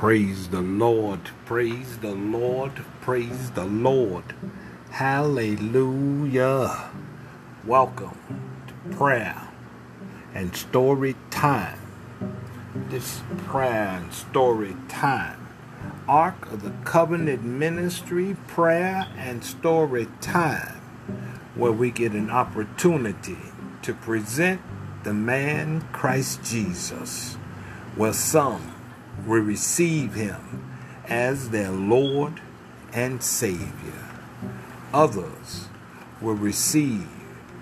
Praise the Lord, praise the Lord, praise the Lord. Hallelujah. Welcome to prayer and story time. This prayer and story time. Ark of the Covenant Ministry prayer and story time, where we get an opportunity to present the man Christ Jesus, where some will receive him as their Lord and Savior. Others will receive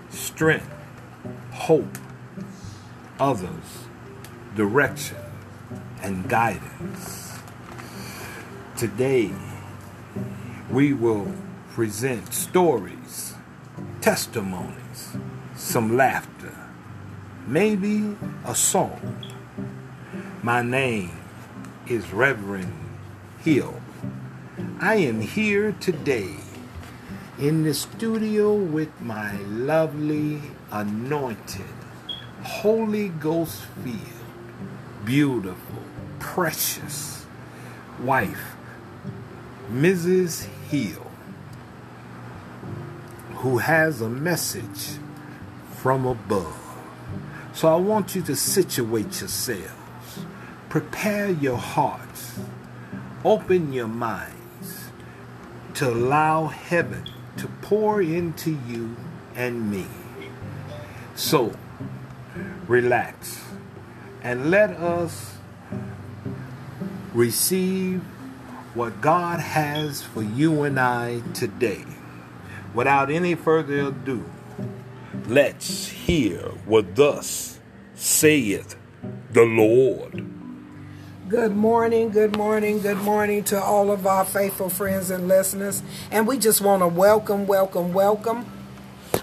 strength, hope, others direction and guidance. Today, we will present stories, testimonies, some laughter, maybe a song. My name is Reverend Hill. I am here today in the studio with my lovely, anointed, Holy Ghost filled, beautiful, precious wife, Mrs. Hill, who has a message from above. So I want you to situate yourselves, prepare your hearts, open your minds to allow heaven to pour into you and me. So relax and let us receive what God has for you and I today. Without any further ado, let's hear what thus saith the Lord. Good morning, good morning, good morning to all of our faithful friends and listeners. And we just want to welcome, welcome, welcome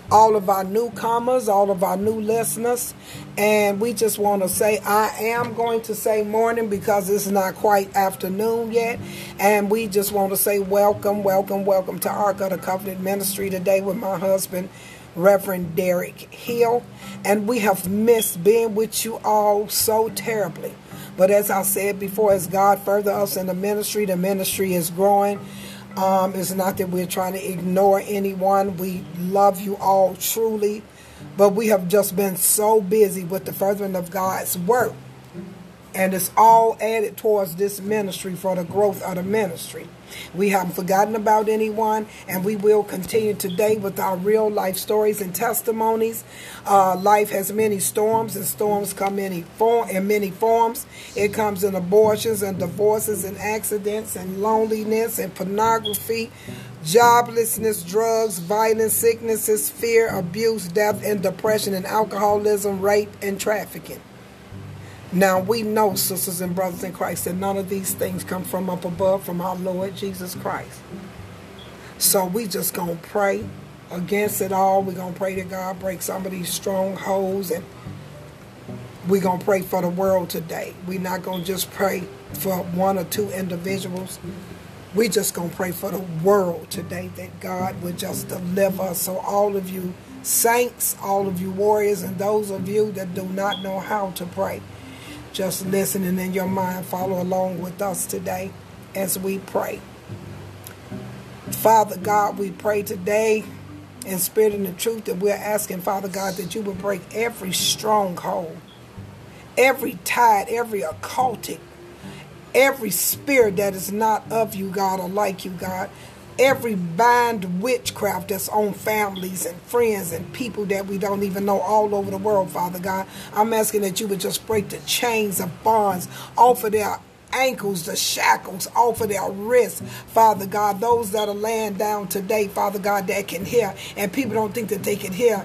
all of our newcomers, all of our new listeners. And we just want to say, I am going to say morning because it's not quite afternoon yet. And we just want to say, welcome, welcome, welcome to Ark of the Covenant Ministry today with my husband. Reverend Derek Hill, and we have missed being with you all so terribly. But as I said before, as God further us in the ministry, the ministry is growing. Um, it's not that we're trying to ignore anyone. We love you all truly. But we have just been so busy with the furthering of God's work. And it's all added towards this ministry for the growth of the ministry. We haven't forgotten about anyone, and we will continue today with our real life stories and testimonies. Uh, life has many storms, and storms come form, in many forms. It comes in abortions and divorces and accidents and loneliness and pornography, joblessness, drugs, violence, sicknesses, fear, abuse, death, and depression, and alcoholism, rape, and trafficking. Now we know, sisters and brothers in Christ, that none of these things come from up above, from our Lord Jesus Christ. So we just gonna pray against it all. We're gonna pray that God break some of these strongholds and we're gonna pray for the world today. We're not gonna just pray for one or two individuals. We just gonna pray for the world today that God would just deliver us. So all of you saints, all of you warriors, and those of you that do not know how to pray just listen and in your mind follow along with us today as we pray. Father God, we pray today in spirit and the truth that we're asking, Father God, that you would break every stronghold, every tide, every occultic, every spirit that is not of you, God, or like you, God every bind witchcraft that's on families and friends and people that we don't even know all over the world, Father God. I'm asking that you would just break the chains of bonds off of their ankles, the shackles off of their wrists, Father God. Those that are laying down today, Father God, that can hear, and people don't think that they can hear,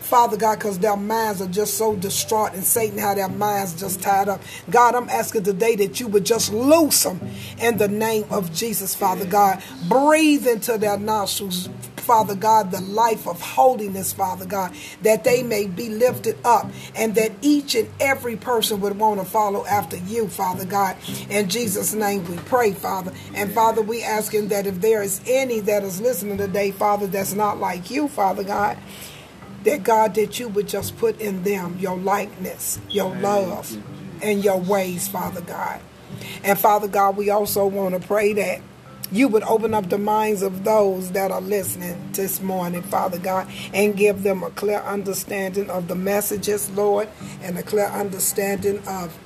Father God, because their minds are just so distraught, and Satan how their minds just tied up. God, I'm asking today that you would just loose them in the name of Jesus, Father God. Breathe into their nostrils, Father God, the life of holiness, Father God, that they may be lifted up and that each and every person would want to follow after you, Father God. In Jesus' name we pray, Father. And Father, we asking that if there is any that is listening today, Father, that's not like you, Father God, that God, that you would just put in them your likeness, your love, and your ways, Father God. And Father God, we also want to pray that you would open up the minds of those that are listening this morning, Father God, and give them a clear understanding of the messages, Lord, and a clear understanding of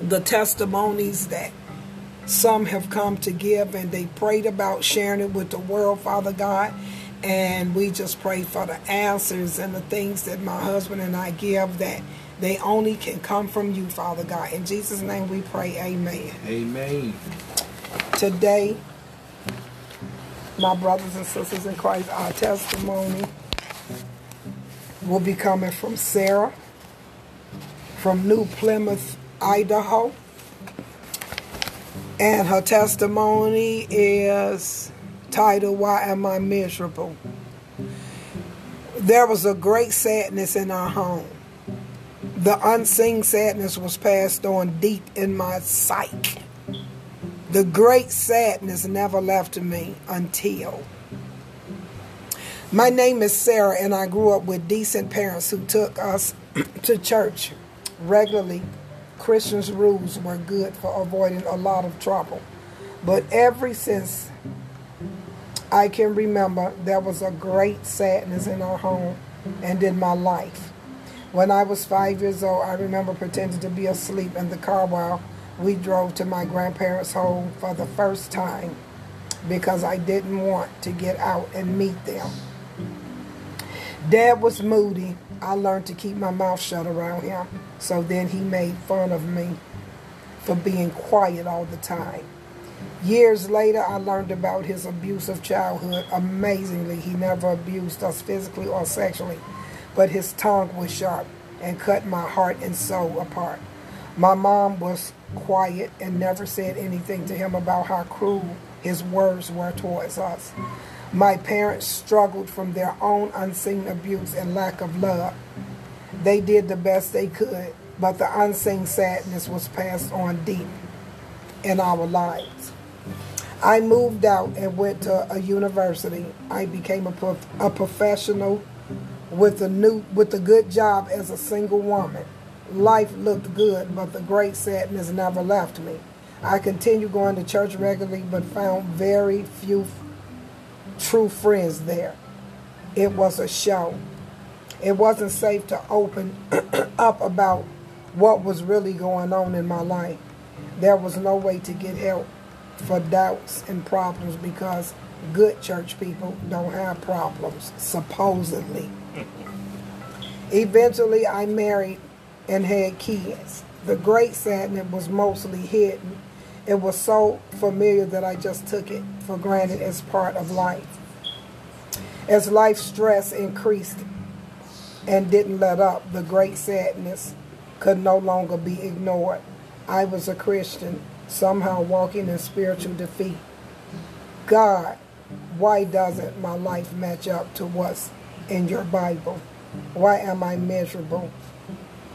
the testimonies that some have come to give and they prayed about sharing it with the world, Father God. And we just pray for the answers and the things that my husband and I give that they only can come from you, Father God. In Jesus' name we pray, amen. Amen. Today, my brothers and sisters in Christ, our testimony will be coming from Sarah from New Plymouth, Idaho. And her testimony is titled, Why Am I Miserable? There was a great sadness in our home. The unseen sadness was passed on deep in my psyche. The great sadness never left me until. My name is Sarah, and I grew up with decent parents who took us to church regularly Christians' rules were good for avoiding a lot of trouble. But ever since I can remember, there was a great sadness in our home and in my life. When I was five years old, I remember pretending to be asleep in the car while we drove to my grandparents' home for the first time because I didn't want to get out and meet them. Dad was moody. I learned to keep my mouth shut around him. So then he made fun of me for being quiet all the time. Years later, I learned about his abusive childhood. Amazingly, he never abused us physically or sexually, but his tongue was sharp and cut my heart and soul apart. My mom was quiet and never said anything to him about how cruel his words were towards us. My parents struggled from their own unseen abuse and lack of love. They did the best they could, but the unseen sadness was passed on deep in our lives. I moved out and went to a university. I became a, prof- a professional with a new with a good job as a single woman. Life looked good, but the great sadness never left me. I continued going to church regularly, but found very few true friends there. It was a show. It wasn't safe to open up about what was really going on in my life. There was no way to get help for doubts and problems because good church people don't have problems, supposedly. Eventually, I married and had kids. The great sadness was mostly hidden. It was so familiar that I just took it for granted as part of life. As life stress increased and didn't let up, the great sadness could no longer be ignored. I was a Christian, somehow walking in spiritual defeat. God, why doesn't my life match up to what's in your Bible? Why am I miserable?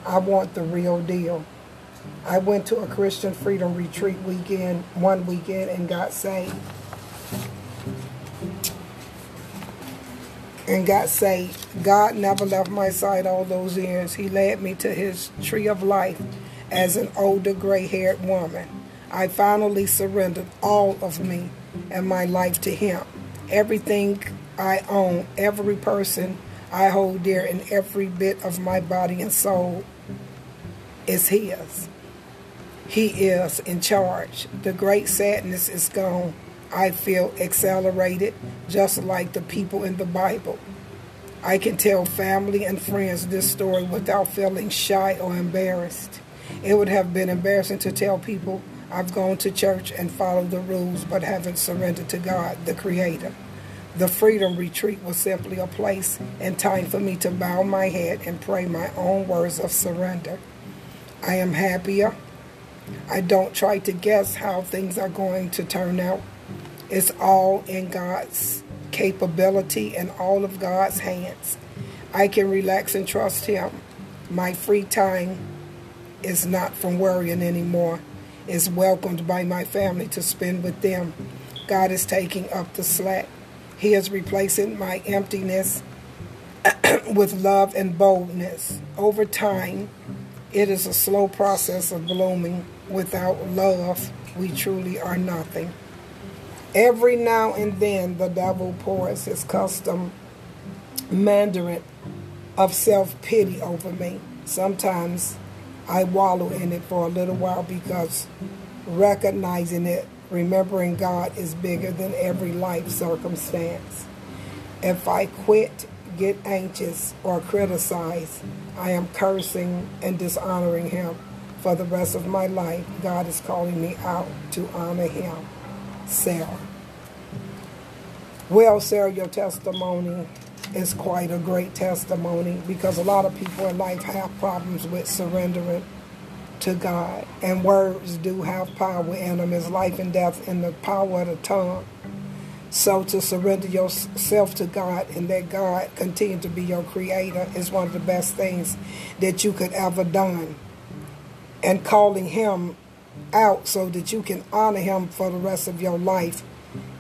I want the real deal. I went to a Christian freedom retreat weekend, one weekend, and got saved. And got saved. God never left my side all those years. He led me to his tree of life as an older gray haired woman. I finally surrendered all of me and my life to him. Everything I own, every person I hold dear, and every bit of my body and soul is his. He is in charge. The great sadness is gone. I feel accelerated, just like the people in the Bible. I can tell family and friends this story without feeling shy or embarrassed. It would have been embarrassing to tell people I've gone to church and followed the rules but haven't surrendered to God, the Creator. The Freedom Retreat was simply a place and time for me to bow my head and pray my own words of surrender. I am happier. I don't try to guess how things are going to turn out. It's all in God's capability and all of God's hands. I can relax and trust Him. My free time is not from worrying anymore. It's welcomed by my family to spend with them. God is taking up the slack. He is replacing my emptiness with love and boldness. Over time, it is a slow process of blooming without love, we truly are nothing. Every now and then, the devil pours his custom mandarin of self pity over me. Sometimes I wallow in it for a little while because recognizing it, remembering God is bigger than every life circumstance. If I quit, get anxious, or criticize, I am cursing and dishonoring Him. For the rest of my life, God is calling me out to honor Him. Sarah. Well, Sarah, your testimony is quite a great testimony because a lot of people in life have problems with surrendering to God. And words do have power in them. It's life and death in the power of the tongue. So to surrender yourself to God and let God continue to be your creator is one of the best things that you could ever done. And calling him out so that you can honor him for the rest of your life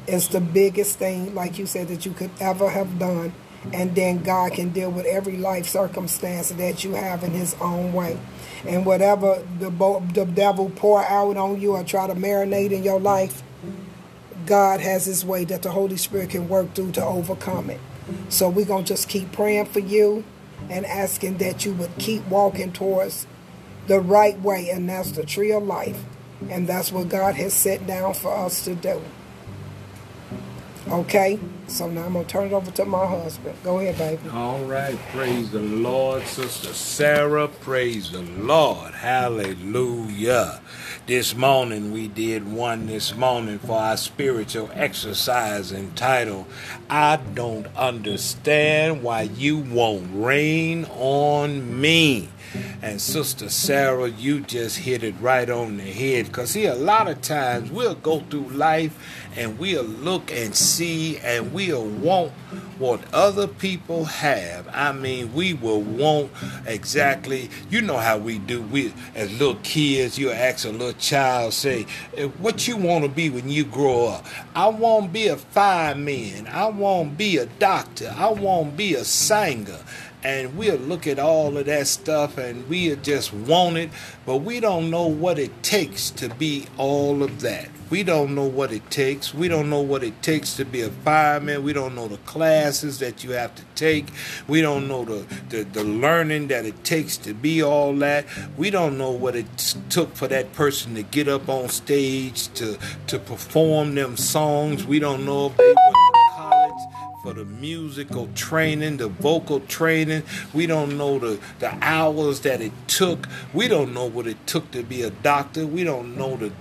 is the biggest thing, like you said, that you could ever have done. And then God can deal with every life circumstance that you have in his own way. And whatever the, the devil pour out on you or try to marinate in your life, God has his way that the Holy Spirit can work through to overcome it. So we're going to just keep praying for you and asking that you would keep walking towards the right way, and that's the tree of life. And that's what God has set down for us to do. Okay? So now I'm going to turn it over to my husband. Go ahead, baby. All right. Praise the Lord, Sister Sarah. Praise the Lord. Hallelujah. This morning we did one this morning for our spiritual exercise entitled, I Don't Understand Why You Won't Rain on Me. And Sister Sarah, you just hit it right on the head. Because, see, a lot of times we'll go through life and we'll look and see and we'll want what other people have. I mean, we will want exactly, you know how we do. We, as little kids, you ask a little child, say, eh, what you want to be when you grow up? I want to be a fireman. I want to be a doctor. I want to be a singer and we'll look at all of that stuff and we'll just want it, but we don't know what it takes to be all of that. We don't know what it takes. We don't know what it takes to be a fireman. We don't know the classes that you have to take. We don't know the, the, the learning that it takes to be all that. We don't know what it took for that person to get up on stage to, to perform them songs. We don't know if they college for the musical training, the vocal training. We don't know the, the hours that it took. We don't know what it took to be a doctor. We don't know the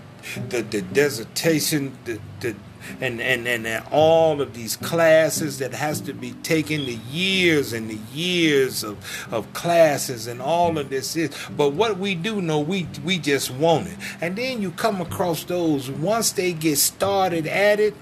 the, the dissertation, the, the and, and, and all of these classes that has to be taken, the years and the years of, of classes and all of this is. But what we do know, we we just want it. And then you come across those once they get started at it,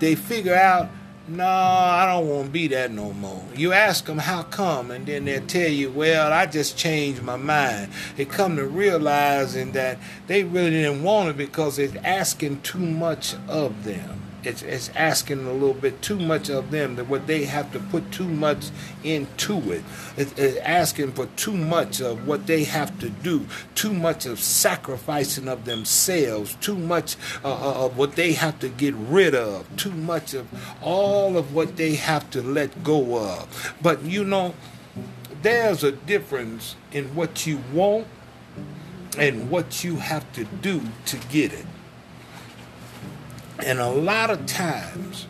they figure out no, I don't want to be that no more. You ask them how come, and then they'll tell you, well, I just changed my mind. They come to realizing that they really didn't want it because it's asking too much of them it's, it's asking a little bit too much of them that what they have to put too much into it. It's, it's asking for too much of what they have to do too much of sacrificing of themselves too much uh, uh, of what they have to get rid of too much of all of what they have to let go of. But you know there's a difference in what you want and what you have to do to get it and a lot of times,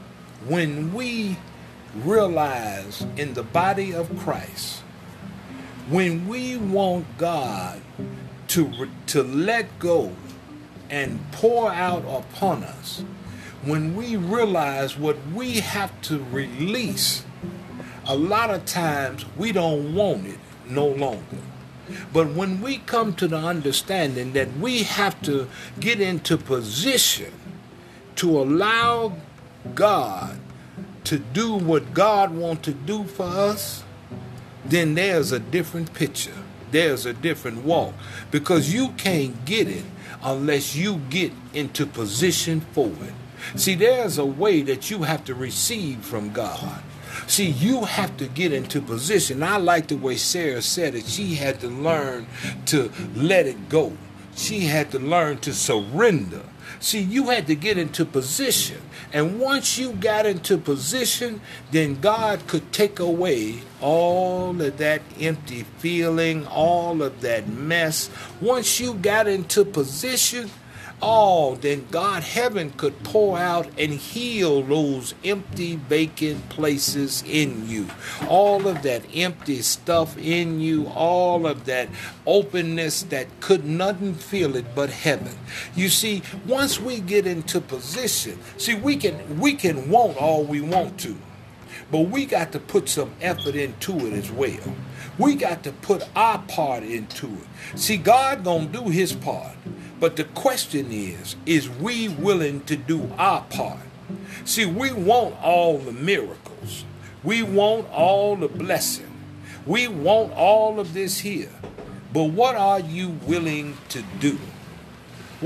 when we realize in the body of Christ, when we want God to, to let go and pour out upon us, when we realize what we have to release, a lot of times we don't want it no longer. But when we come to the understanding that we have to get into position to allow God to do what God wants to do for us, then there's a different picture. There's a different walk. Because you can't get it unless you get into position for it. See, there's a way that you have to receive from God. See, you have to get into position. I like the way Sarah said it. She had to learn to let it go she had to learn to surrender. See, you had to get into position. And once you got into position, then God could take away all of that empty feeling, all of that mess. Once you got into position, Oh, then God, heaven could pour out and heal those empty, vacant places in you. All of that empty stuff in you, all of that openness that could nothing feel it but heaven. You see, once we get into position, see, we can we can want all we want to, but we got to put some effort into it as well. We got to put our part into it. See, God gonna do his part. But the question is, is we willing to do our part? See, we want all the miracles. We want all the blessing. We want all of this here. But what are you willing to do?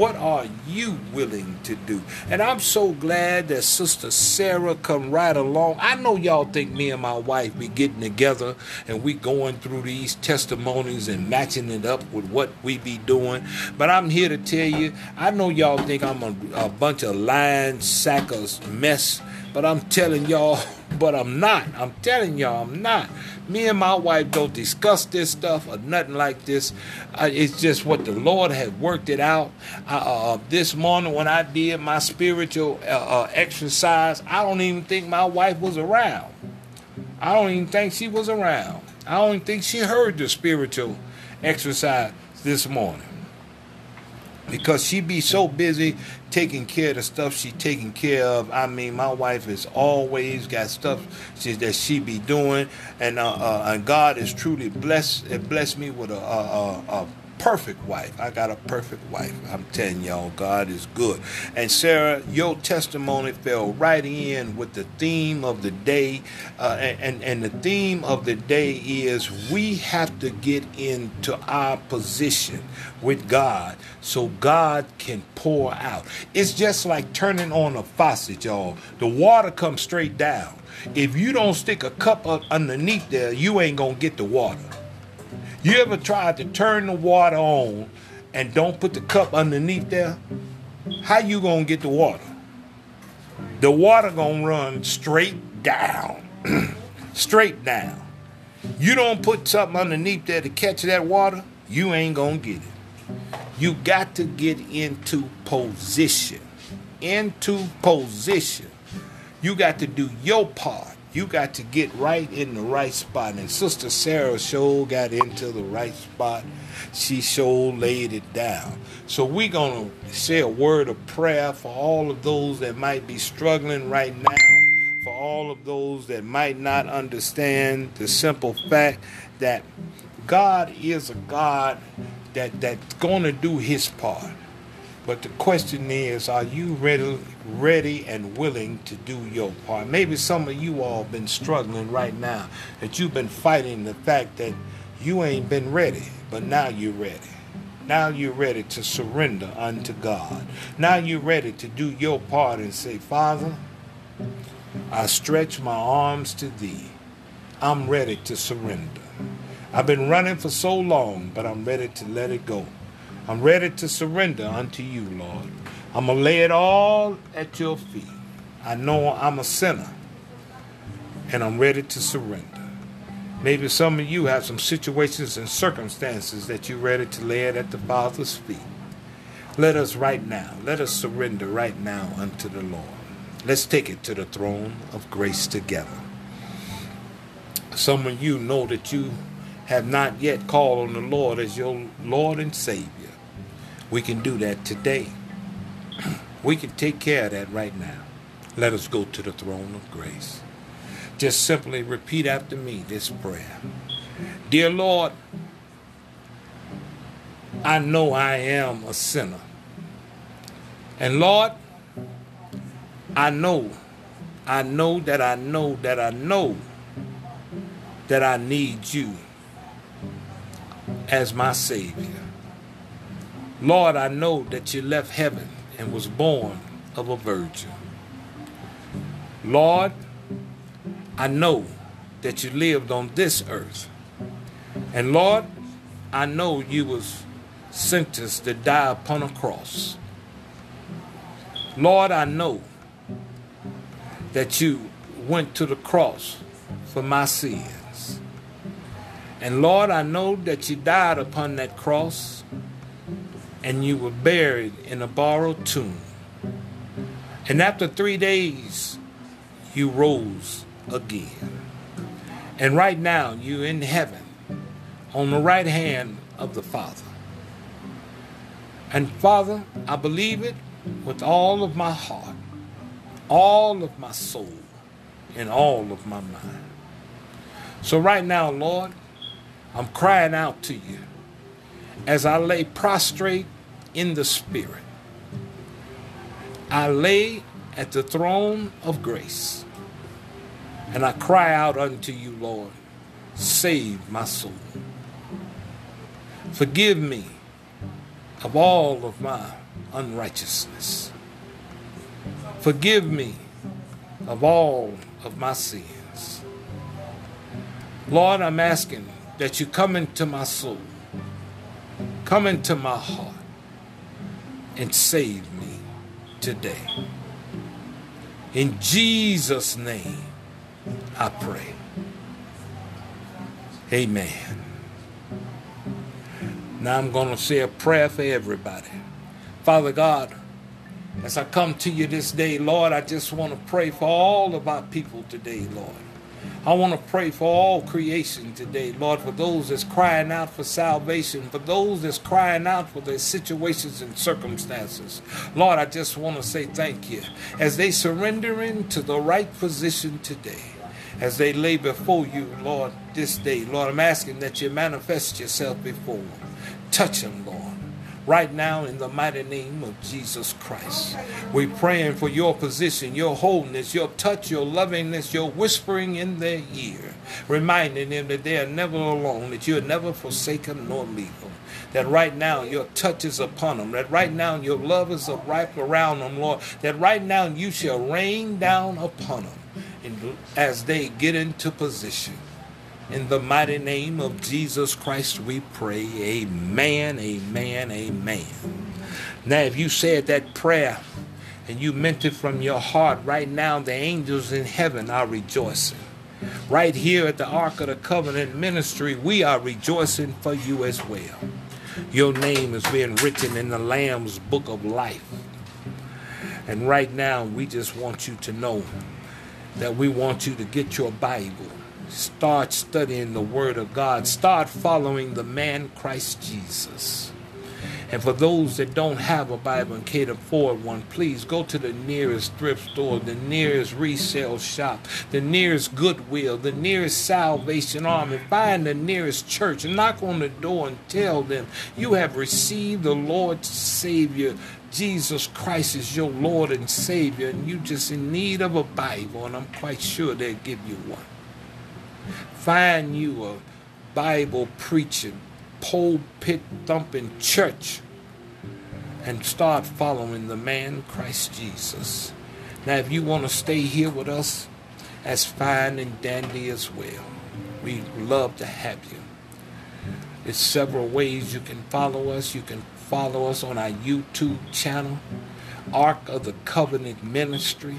What are you willing to do? And I'm so glad that Sister Sarah come right along. I know y'all think me and my wife be getting together and we going through these testimonies and matching it up with what we be doing. But I'm here to tell you, I know y'all think I'm a, a bunch of lying sack of mess, but I'm telling y'all, but I'm not. I'm telling y'all, I'm not. Me and my wife don't discuss this stuff or nothing like this. Uh, it's just what the Lord has worked it out. Uh, uh, this morning when I did my spiritual uh, uh, exercise, I don't even think my wife was around. I don't even think she was around. I don't even think she heard the spiritual exercise this morning because she be so busy taking care of the stuff she taking care of. I mean, my wife has always got stuff she, that she be doing, and uh, uh, and God has truly blessed blessed me with a, a, a, perfect wife. I got a perfect wife. I'm telling y'all, God is good. And Sarah, your testimony fell right in with the theme of the day. Uh, and, and the theme of the day is we have to get into our position with God so God can pour out. It's just like turning on a faucet, y'all. The water comes straight down. If you don't stick a cup up underneath there, you ain't going to get the water. You ever tried to turn the water on and don't put the cup underneath there? How you gonna get the water? The water gonna run straight down. straight down. You don't put something underneath there to catch that water, you ain't gonna get it. You got to get into position. Into position. You got to do your part. You got to get right in the right spot. And Sister Sarah sure got into the right spot. She sure laid it down. So we're going to say a word of prayer for all of those that might be struggling right now, for all of those that might not understand the simple fact that God is a God that, that's going to do his part. But the question is, are you ready, ready and willing to do your part? Maybe some of you all been struggling right now, that you've been fighting the fact that you ain't been ready, but now you're ready. Now you're ready to surrender unto God. Now you're ready to do your part and say, Father, I stretch my arms to thee. I'm ready to surrender. I've been running for so long, but I'm ready to let it go. I'm ready to surrender unto you, Lord. I'm going to lay it all at your feet. I know I'm a sinner, and I'm ready to surrender. Maybe some of you have some situations and circumstances that you're ready to lay it at the Father's feet. Let us right now, let us surrender right now unto the Lord. Let's take it to the throne of grace together. Some of you know that you have not yet called on the Lord as your Lord and Savior. We can do that today. We can take care of that right now. Let us go to the throne of grace. Just simply repeat after me this prayer. Dear Lord, I know I am a sinner. And Lord, I know, I know that I know that I know that I need you as my Savior. Lord, I know that you left heaven and was born of a virgin. Lord, I know that you lived on this earth. And Lord, I know you was sentence to die upon a cross. Lord, I know that you went to the cross for my sins. And Lord, I know that you died upon that cross and you were buried in a borrowed tomb. And after three days, you rose again. And right now, you're in heaven on the right hand of the Father. And Father, I believe it with all of my heart, all of my soul, and all of my mind. So, right now, Lord, I'm crying out to you as I lay prostrate in the Spirit. I lay at the throne of grace and I cry out unto you, Lord, save my soul. Forgive me of all of my unrighteousness. Forgive me of all of my sins. Lord, I'm asking that you come into my soul, come into my heart, and save me today. In Jesus' name, I pray. Amen. Now I'm going to say a prayer for everybody. Father God, as I come to you this day, Lord, I just want to pray for all of our people today, Lord. I want to pray for all creation today, Lord, for those that's crying out for salvation, for those that's crying out for their situations and circumstances. Lord, I just want to say thank you as they surrender into the right position today. As they lay before you, Lord, this day, Lord, I'm asking that you manifest yourself before them. Touch them, Lord right now in the mighty name of Jesus Christ. We're praying for your position, your wholeness, your touch, your lovingness, your whispering in their ear, reminding them that they are never alone, that you are never forsaken nor leave them. That right now your touch is upon them, that right now your love is wrapped around them, Lord, that right now you shall rain down upon them as they get into position. In the mighty name of Jesus Christ, we pray. Amen, amen, amen. Now, if you said that prayer and you meant it from your heart, right now the angels in heaven are rejoicing. Right here at the Ark of the Covenant Ministry, we are rejoicing for you as well. Your name is being written in the Lamb's book of life. And right now, we just want you to know that we want you to get your Bible Start studying the Word of God. Start following the man Christ Jesus. And for those that don't have a Bible and can't afford one, please go to the nearest thrift store, the nearest resale shop, the nearest Goodwill, the nearest Salvation Army. Find the nearest church knock on the door and tell them you have received the Lord Savior. Jesus Christ is your Lord and Savior, and you just in need of a Bible, and I'm quite sure they'll give you one. Find you a Bible preaching, pulpit thumping church and start following the man Christ Jesus. Now, if you want to stay here with us, that's fine and dandy as well. We love to have you. There's several ways you can follow us. You can follow us on our YouTube channel, Ark of the Covenant Ministry.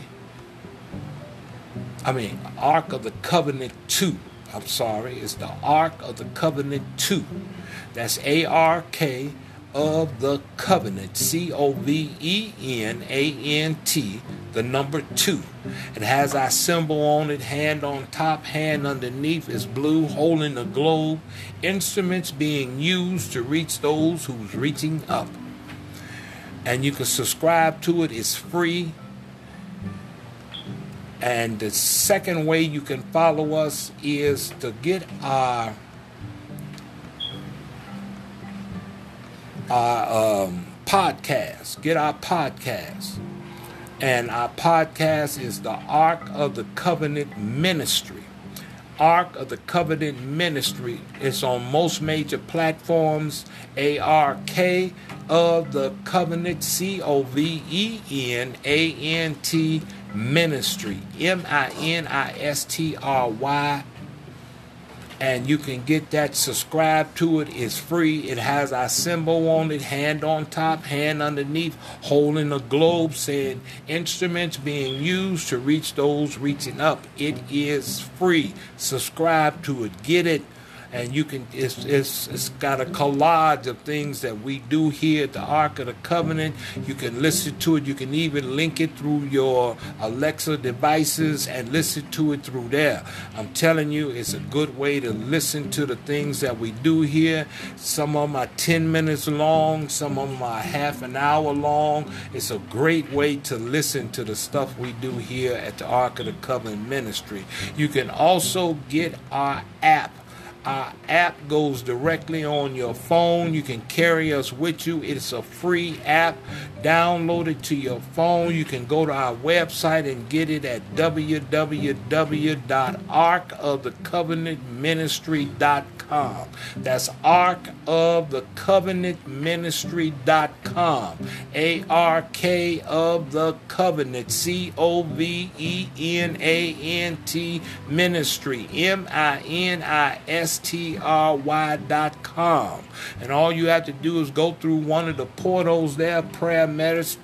I mean, Ark of the Covenant 2. I'm sorry, it's the Ark of the Covenant 2. That's A R K of the Covenant, C O V E N A N T, the number 2. It has our symbol on it, hand on top, hand underneath is blue, holding the globe, instruments being used to reach those who's reaching up. And you can subscribe to it, it's free. And the second way you can follow us is to get our our um, podcast. Get our podcast. And our podcast is the Ark of the Covenant Ministry. Ark of the Covenant Ministry. It's on most major platforms. A R K of the Covenant, C O V E N A N T Ministry. M I N I S T R Y. and you can get that subscribe to it it's free it has our symbol on it hand on top hand underneath holding a globe saying instruments being used to reach those reaching up it is free subscribe to it get it and you can it's, it's it's got a collage of things that we do here at the ark of the covenant. You can listen to it. You can even link it through your alexa devices and listen to it through there. I'm telling you it's a good way to listen to the things that we do here. Some of them are 10 minutes long some of them are half an hour long. It's a great way to listen to the stuff we do here at the ark of the covenant ministry. You can also get our app our app goes directly on your phone. You can carry us with you. It's a free app. Download it to your phone. You can go to our website and get it at www.arkofthecovenantministry.com. That's arkofthecovenantministry.com. A R K of the covenant. C O V E N A N T ministry. M I N I S stry.com. And all you have to do is go through one of the portals there, prayer medicine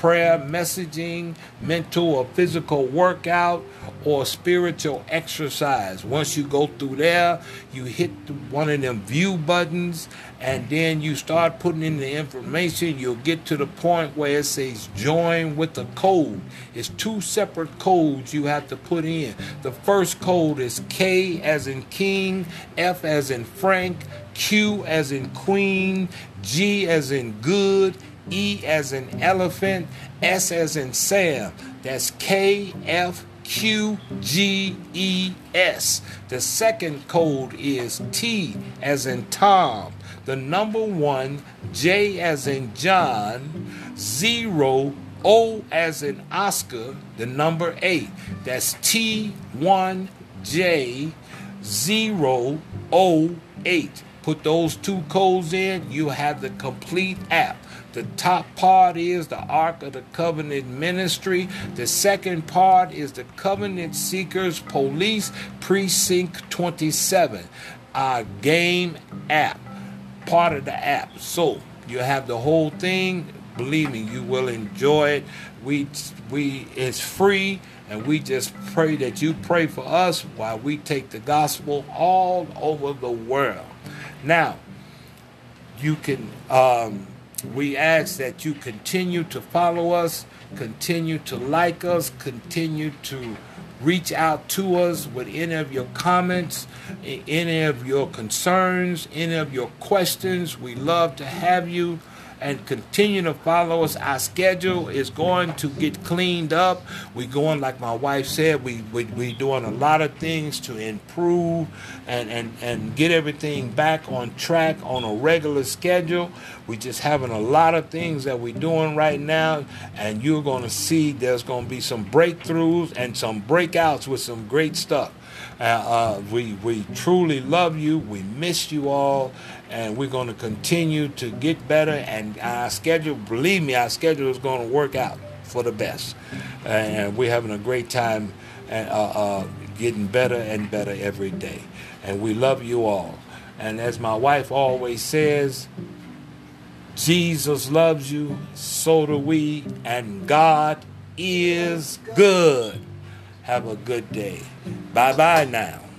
prayer, messaging, mental or physical workout, or spiritual exercise. Once you go through there, you hit one of them view buttons, and then you start putting in the information. You'll get to the point where it says join with the code. It's two separate codes you have to put in. The first code is K as in King, F as in Frank, Q as in Queen, G as in Good, E as in elephant, S as in Sam. That's K F Q G E S. The second code is T as in Tom. The number one, J as in John, zero, O as in Oscar, the number eight. That's T1J 008. Put those two codes in, you have the complete app. The top part is the Ark of the Covenant Ministry. The second part is the Covenant Seekers Police Precinct 27, our game app, part of the app. So you have the whole thing. Believe me, you will enjoy it. We we it's free, and we just pray that you pray for us while we take the gospel all over the world. Now, you can. Um, we ask that you continue to follow us, continue to like us, continue to reach out to us with any of your comments, any of your concerns, any of your questions. We love to have you and continue to follow us. Our schedule is going to get cleaned up. We're going, like my wife said, we, we, we doing a lot of things to improve and, and, and get everything back on track on a regular schedule. We just having a lot of things that we're doing right now, and you're going to see there's going to be some breakthroughs and some breakouts with some great stuff. Uh, uh, we we truly love you. We miss you all, and we're going to continue to get better. And our schedule, believe me, our schedule is going to work out for the best. And we're having a great time, and uh, uh, getting better and better every day. And we love you all. And as my wife always says, Jesus loves you, so do we, and God is good. Have a good day. Bye bye now.